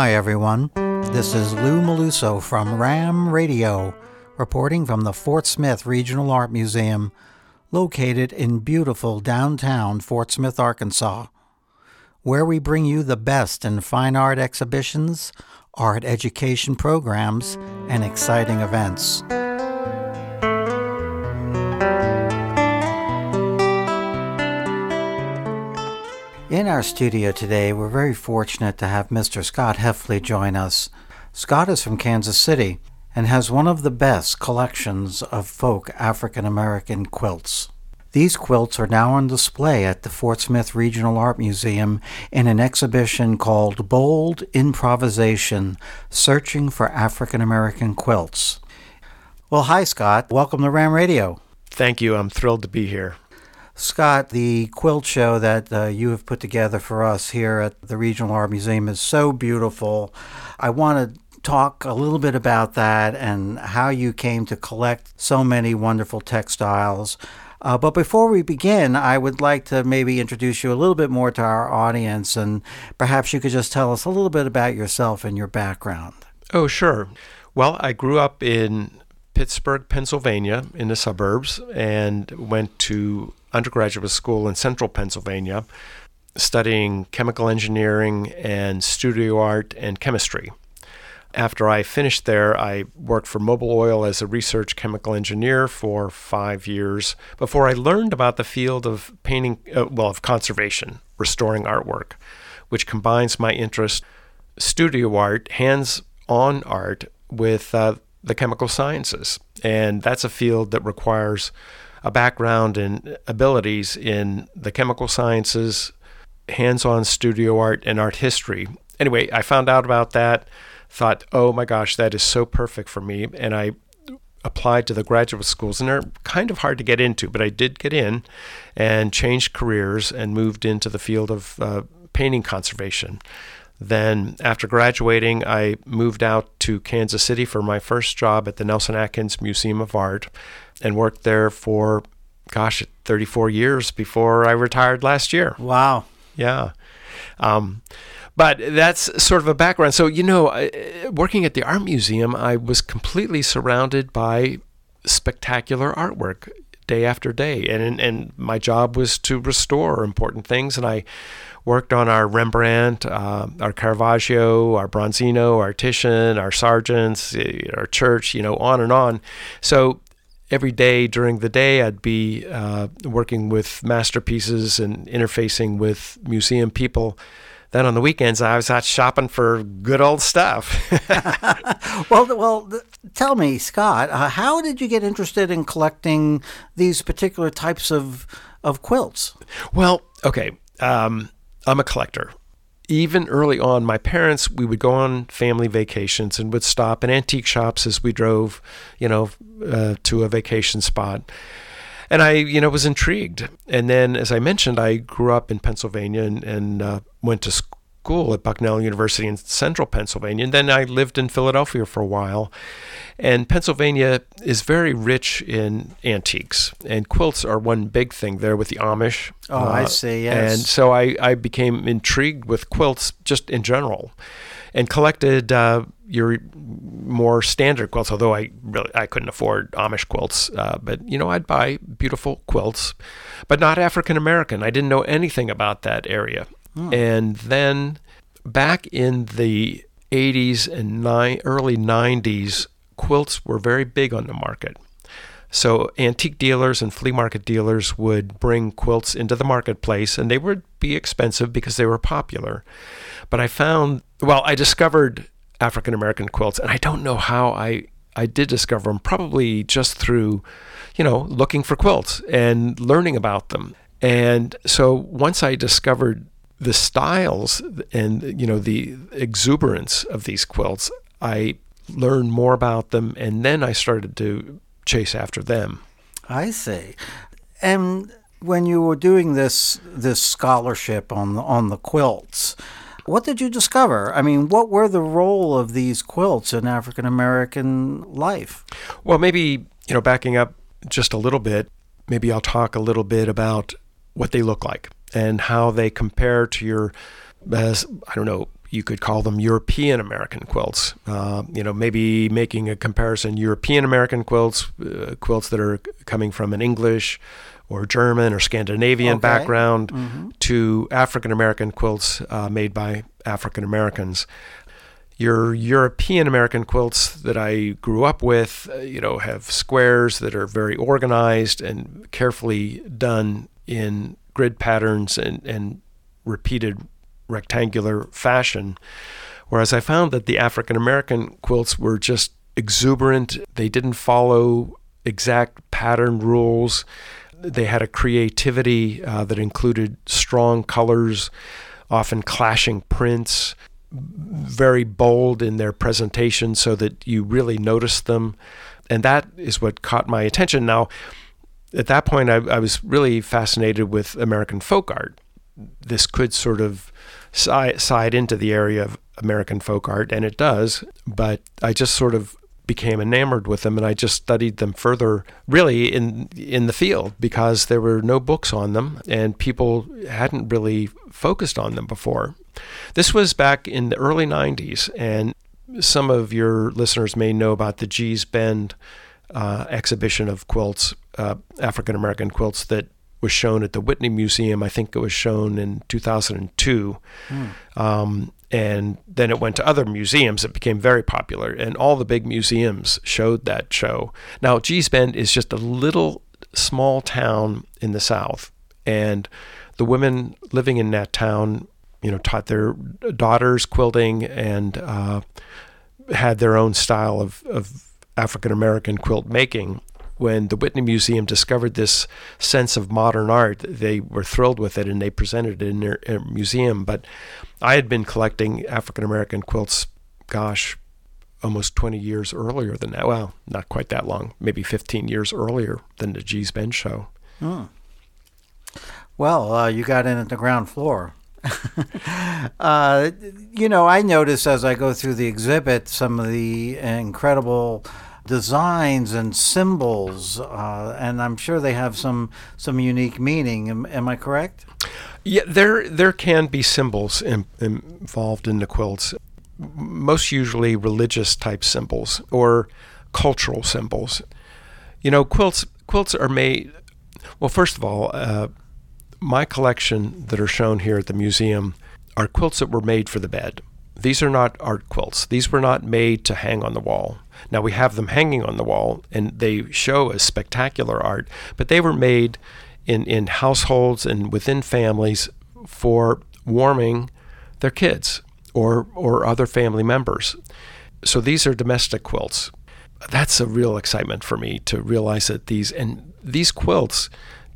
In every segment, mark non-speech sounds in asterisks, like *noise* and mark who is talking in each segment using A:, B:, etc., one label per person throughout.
A: Hi, everyone. This is Lou Meluso from Ram Radio, reporting from the Fort Smith Regional Art Museum, located in beautiful downtown Fort Smith, Arkansas, where we bring you the best in fine art exhibitions, art education programs, and exciting events. In our studio today, we're very fortunate to have Mr. Scott Heffley join us. Scott is from Kansas City and has one of the best collections of folk African American quilts. These quilts are now on display at the Fort Smith Regional Art Museum in an exhibition called Bold Improvisation Searching for African American Quilts. Well, hi, Scott. Welcome to Ram Radio.
B: Thank you. I'm thrilled to be here.
A: Scott, the quilt show that uh, you have put together for us here at the Regional Art Museum is so beautiful. I want to talk a little bit about that and how you came to collect so many wonderful textiles. Uh, but before we begin, I would like to maybe introduce you a little bit more to our audience, and perhaps you could just tell us a little bit about yourself and your background.
B: Oh, sure. Well, I grew up in Pittsburgh, Pennsylvania, in the suburbs, and went to undergraduate school in central Pennsylvania, studying chemical engineering and studio art and chemistry. After I finished there, I worked for Mobil Oil as a research chemical engineer for five years before I learned about the field of painting, uh, well, of conservation, restoring artwork, which combines my interest studio art, hands on art, with uh, the chemical sciences. And that's a field that requires a background and abilities in the chemical sciences, hands on studio art, and art history. Anyway, I found out about that, thought, oh my gosh, that is so perfect for me. And I applied to the graduate schools, and they're kind of hard to get into, but I did get in and changed careers and moved into the field of uh, painting conservation. Then, after graduating, I moved out to Kansas City for my first job at the Nelson Atkins Museum of Art and worked there for, gosh, 34 years before I retired last year.
A: Wow.
B: Yeah. Um, but that's sort of a background. So, you know, working at the art museum, I was completely surrounded by spectacular artwork day after day. And, and my job was to restore important things. And I worked on our Rembrandt, uh, our Caravaggio, our Bronzino, our Titian, our Sargents, our church, you know, on and on. So every day during the day, I'd be uh, working with masterpieces and interfacing with museum people. Then on the weekends, I was out shopping for good old stuff. *laughs*
A: well, well, tell me, Scott, uh, how did you get interested in collecting these particular types of of quilts?
B: Well, okay, um, I'm a collector even early on, my parents, we would go on family vacations and would stop in antique shops as we drove, you know, uh, to a vacation spot. And I, you know, was intrigued. And then, as I mentioned, I grew up in Pennsylvania and, and uh, went to school at Bucknell University in central Pennsylvania. And then I lived in Philadelphia for a while. And Pennsylvania is very rich in antiques, and quilts are one big thing there with the Amish.
A: Oh, uh, I see. Yes.
B: And so I, I became intrigued with quilts just in general, and collected uh, your more standard quilts. Although I really I couldn't afford Amish quilts, uh, but you know I'd buy beautiful quilts, but not African American. I didn't know anything about that area, hmm. and then back in the 80s and ni- early 90s quilts were very big on the market. So antique dealers and flea market dealers would bring quilts into the marketplace and they would be expensive because they were popular. But I found, well, I discovered African American quilts and I don't know how I I did discover them probably just through, you know, looking for quilts and learning about them. And so once I discovered the styles and you know the exuberance of these quilts, I learned more about them, and then I started to chase after them.
A: I see. And when you were doing this this scholarship on the, on the quilts, what did you discover? I mean, what were the role of these quilts in African American life?
B: Well, maybe you know, backing up just a little bit, maybe I'll talk a little bit about what they look like and how they compare to your, as I don't know, you could call them European American quilts. Uh, you know, maybe making a comparison European American quilts, uh, quilts that are coming from an English or German or Scandinavian
A: Okay.
B: background,
A: Mhm.
B: to African American quilts uh, made by African Americans. Your European American quilts that I grew up with, uh, you know, have squares that are very organized and carefully done in grid patterns and, and repeated rectangular fashion. Whereas I found that the African American quilts were just exuberant. They didn't follow exact pattern rules. They had a creativity uh, that included strong colors, often clashing prints, very bold in their presentation so that you really noticed them. And that is what caught my attention. Now, at that point, I, I was really fascinated with American folk art. This could sort of si- side into the area of American folk art, and it does, but I just sort of became enamored with them and I just studied them further really in in the field because there were no books on them and people hadn't really focused on them before. This was back in the early 90s and some of your listeners may know about the Gee's Bend uh, exhibition of quilts, uh, African American quilts that was shown at the Whitney Museum. I think it was shown in 2002. Um, and then it went to other museums. It became very popular, and all the big museums showed that show. Now, Gee's Bend is just a little small town in the South, and the women living in that town, you know, taught their daughters quilting and uh, had their own style of, of African American quilt making. When the Whitney Museum discovered this sense of modern art, they were thrilled with it and they presented it in their, their museum. But I had been collecting African American quilts, gosh, almost 20 years earlier than that. Well, not quite that long, maybe 15 years earlier than the Gee's Bend show.
A: Hmm. Well, uh, you got in at the ground floor. *laughs* uh, you know, I notice as I go through the exhibit some of the incredible designs and symbols, uh, and I'm sure they have some some unique meaning. Am, am I correct?
B: Yeah, there there can be symbols in, involved in the quilts. Most usually religious type symbols or cultural symbols. You know, quilts quilts are made. Well, first of all, uh, my collection that are shown here at the museum are quilts that were made for the bed. These are not art quilts. These were not made to hang on the wall. Now we have them hanging on the wall and they show as spectacular art, but they were made in, in households and within families for warming their kids or, or other family members. So these are domestic quilts. That's a real excitement for me to realize that these and these quilts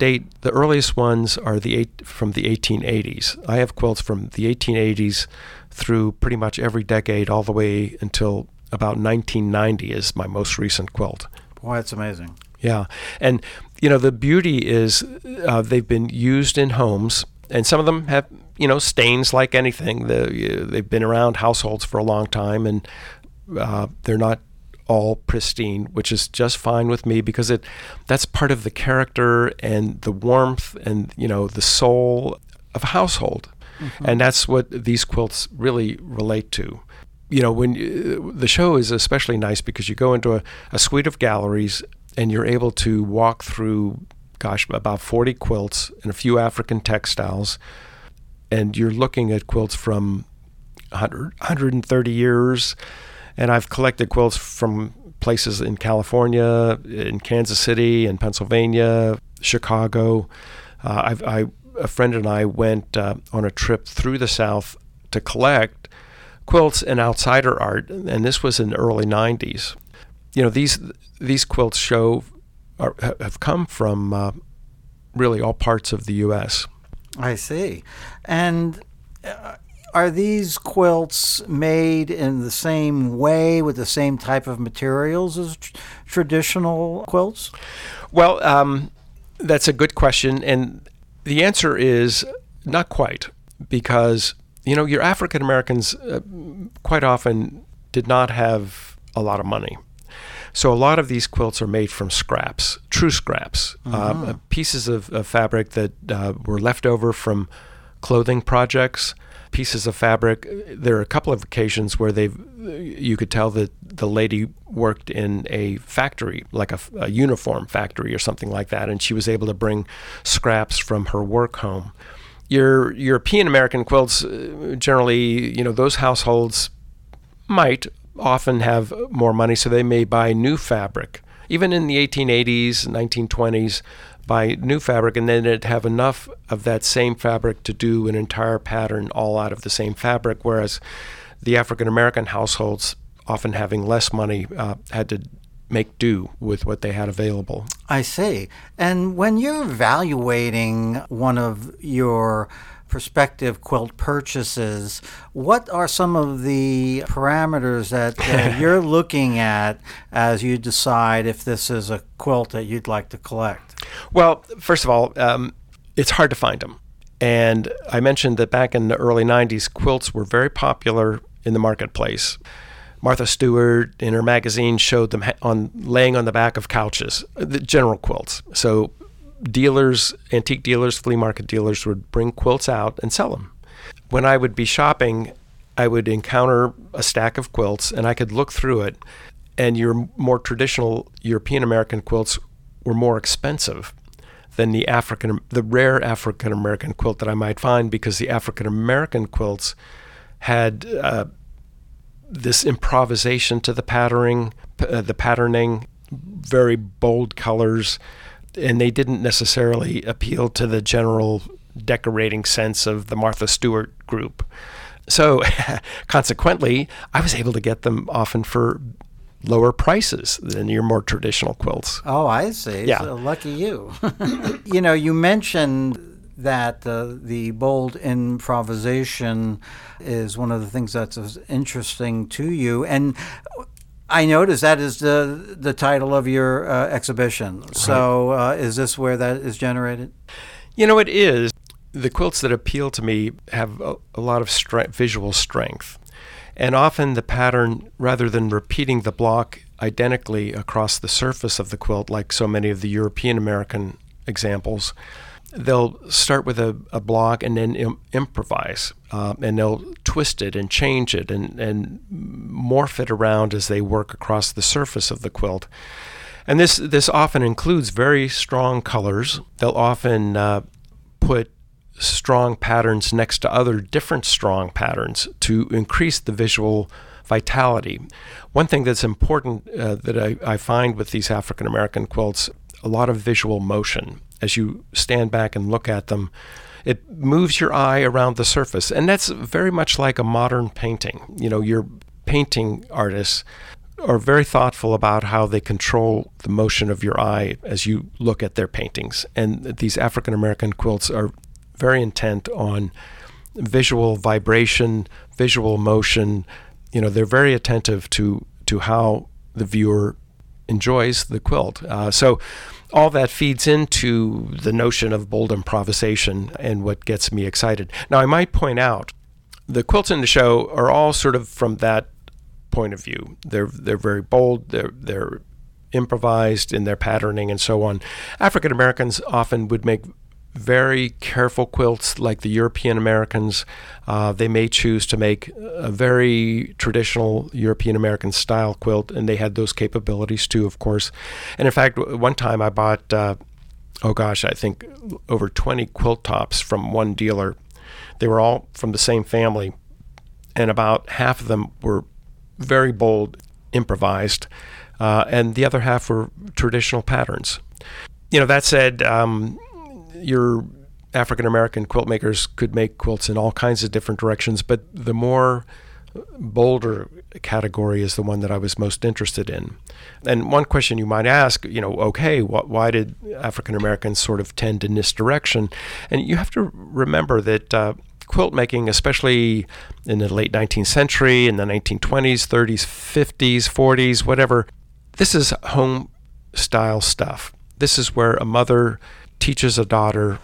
B: date the earliest ones are the eight, from the 1880s. I have quilts from the 1880s through pretty much every decade all the way until about 1990 is my most recent quilt.
A: Boy, that's amazing.
B: Yeah, and you know the beauty is uh, they've been used in homes, and some of them have you know stains like anything. The, they've been around households for a long time, and uh, they're not all pristine, which is just fine with me because it that's part of the character and the warmth and you know the soul of a household, and that's what these quilts really relate to. You know when you, the show is especially nice because you go into a, a suite of galleries and you're able to walk through gosh about 40 quilts and a few african textiles and you're looking at quilts from 100, 130 years. And i've collected quilts from places in california in kansas city in pennsylvania chicago. Uh, I've, I, a friend and i went uh, on a trip through the south to collect quilts and outsider art, and this was in the early 90s. You know, these these quilts show are, have come from uh, really all parts of the U.S.
A: I see. And uh, are these quilts made in the same way with the same type of materials as tr- traditional quilts?
B: Well, um, that's a good question, and the answer is not quite, because you know your African Americans uh, quite often did not have a lot of money. So a lot of these quilts are made from scraps, true scraps, uh, pieces of, of fabric that uh, were left over from clothing projects, pieces of fabric. There are a couple of occasions where they've you could tell that the lady worked in a factory, like a, a uniform factory or something like that, and she was able to bring scraps from her work home. Your European American quilts, uh, generally, you know, those households might often have more money, so they may buy new fabric. Even in the 1880s, 1920s, buy new fabric, and then it'd have enough of that same fabric to do an entire pattern all out of the same fabric. Whereas the African American households, often having less money, uh, had to make do with what they had available.
A: I see. And when you're evaluating one of your prospective quilt purchases, what are some of the parameters that uh, *laughs* you're looking at as you decide if this is a quilt that you'd like to collect?
B: Well, first of all, um, it's hard to find them. And I mentioned that back in the early 90s, quilts were very popular in the marketplace. Martha Stewart in her magazine showed them on laying on the back of couches, the general quilts. So dealers, antique dealers, flea market dealers would bring quilts out and sell them. When I would be shopping, I would encounter a stack of quilts and I could look through it, and your more traditional European American quilts were more expensive than the African, the rare African American quilt that I might find because the African American quilts had uh, this improvisation to the patterning, uh, the patterning, very bold colors, and they didn't necessarily appeal to the general decorating sense of the Martha Stewart group. So, *laughs* consequently, I was able to get them often for lower prices than your more traditional quilts.
A: Oh, I see.
B: Yeah.
A: So lucky you. *coughs* you know, you mentioned that uh, the bold improvisation is one of the things that's interesting to you. And I notice that is the the title of your uh, exhibition. So, uh, is this where that is generated?
B: You know, it is. The quilts that appeal to me have a, a lot of stre- visual strength. And often the pattern, rather than repeating the block identically across the surface of the quilt, like so many of the European American examples, they'll start with a, a block and then Im- improvise. Uh, and they'll twist it and change it and, and morph it around as they work across the surface of the quilt. And this, this often includes very strong colors. They'll often uh, put strong patterns next to other different strong patterns to increase the visual vitality. One thing that's important uh, that I, I find with these African American quilts, a lot of visual motion as you stand back and look at them. It moves your eye around the surface, and that's very much like a modern painting. You know, your painting artists are very thoughtful about how they control the motion of your eye as you look at their paintings. And these African American quilts are very intent on visual vibration, visual motion. You know, they're very attentive to to how the viewer enjoys the quilt. Uh, so all that feeds into the notion of bold improvisation and what gets me excited. Now, I might point out the quilts in the show are all sort of from that point of view. They're they're very bold. They're they're improvised in their patterning and so on. African Americans often would make very careful quilts like the European Americans. Uh, they may choose to make a very traditional European American style quilt, and they had those capabilities too, of course. And in fact, one time I bought, uh, oh gosh, I think over 20 quilt tops from one dealer. They were all from the same family, and about half of them were very bold, improvised, uh, and the other half were traditional patterns. You know, that said, um, your African American quilt makers could make quilts in all kinds of different directions, but the more bolder category is the one that I was most interested in. And one question you might ask, you know, okay, wh- why did African Americans sort of tend in this direction? And you have to remember that uh, quilt making, especially in the late 19th century, in the 1920s, 30s, 50s, 40s, whatever, this is home style stuff. This is where a mother teaches a daughter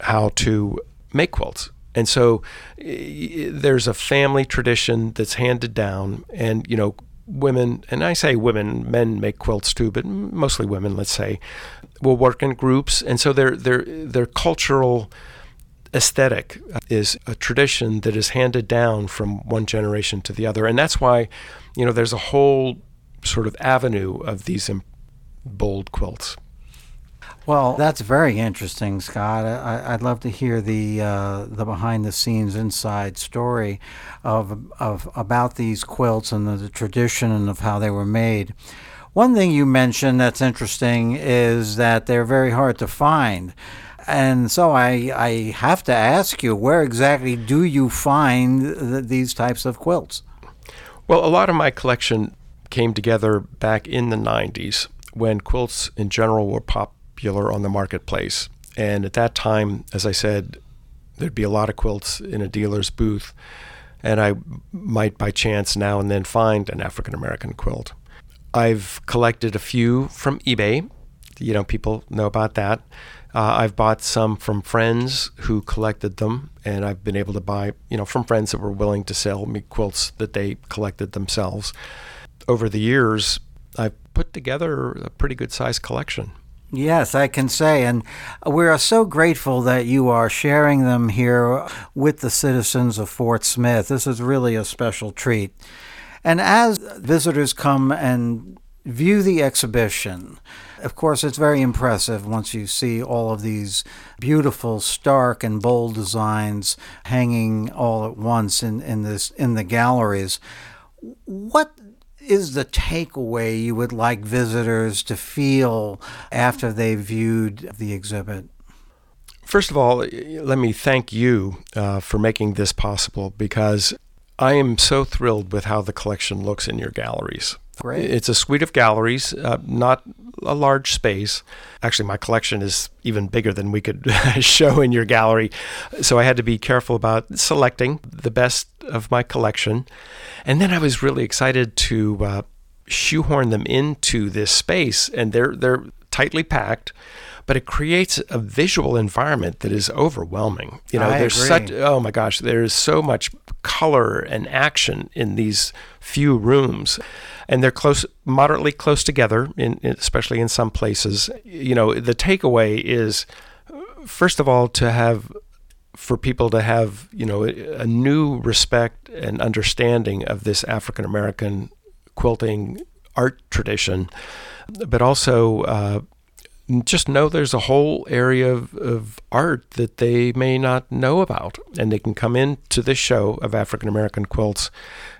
B: how to make quilts. And so eh, there's a family tradition that's handed down, and you know, women, and I say women, men make quilts too, but mostly women, let's say, will work in groups, and so their their their cultural aesthetic is a tradition that is handed down from one generation to the other. And that's why, you know, there's a whole sort of avenue of these bold quilts.
A: Well, that's very interesting, Scott. I, would love to hear the uh, the behind the scenes inside story of of about these quilts and the, the tradition and of how they were made. One thing you mentioned that's interesting is that they're very hard to find. And so I, I have to ask you, where exactly do you find th- these types of quilts?
B: Well, a lot of my collection came together back in the 90s when quilts in general were popular on the marketplace. And at that time, as I said, there'd be a lot of quilts in a dealer's booth. And I might by chance now and then find an African American quilt. I've collected a few from eBay. You know, people know about that. Uh, I've bought some from friends who collected them, and I've been able to buy, you know, from friends that were willing to sell me quilts that they collected themselves. Over the years, I've put together a pretty good sized collection.
A: Yes, I can say. And we are so grateful that you are sharing them here with the citizens of Fort Smith. This is really a special treat. And as visitors come and view the exhibition, of course, it's very impressive once you see all of these beautiful, stark, and bold designs hanging all at once in, in this in the galleries. What is the takeaway you would like visitors to feel after they viewed the exhibit?
B: First of all, let me thank you uh, for making this possible because I am so thrilled with how the collection looks in your galleries.
A: Great.
B: It's a suite of galleries, uh, not a large space. Actually, my collection is even bigger than we could *laughs* show in your gallery. So I had to be careful about selecting the best of my collection. And then I was really excited to uh, shoehorn them into this space, and they're, they're tightly packed but it creates a visual environment that is overwhelming. You know,
A: I
B: there's
A: agree.
B: such oh my gosh, there's so much color and action in these few rooms. And they're close, moderately close together, in, especially in some places. You know, the takeaway is, first of all, to have for people to have you know a new respect and understanding of this African American quilting art tradition, but also uh, just know there's a whole area of, of art that they may not know about. And they can come into this show of African American quilts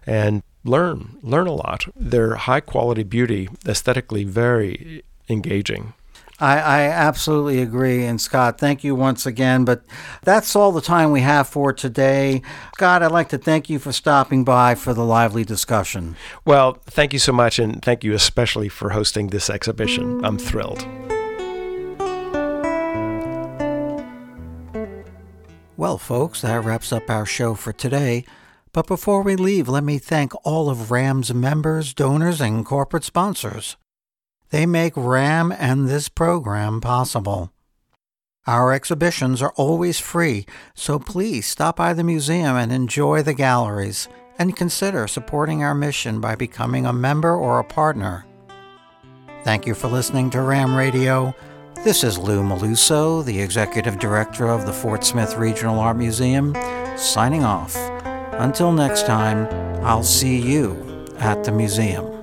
B: and learn, learn a lot. They're high quality beauty, aesthetically very engaging.
A: I, I, absolutely agree. And Scott, thank you once again. But that's all the time we have for today. Scott, I'd like to thank you for stopping by for the lively discussion.
B: Well, thank you so much. And thank you especially for hosting this exhibition. I'm thrilled.
A: Well, folks, that wraps up our show for today. But before we leave, let me thank all of RAM's members, donors, and corporate sponsors. They make RAM and this program possible. Our exhibitions are always free, so please stop by the museum and enjoy the galleries, and consider supporting our mission by becoming a member or a partner. Thank you for listening to RAM Radio. This is Lou Meluso, the Executive Director of the Fort Smith Regional Art Museum, signing off. Until next time, I'll see you at the museum.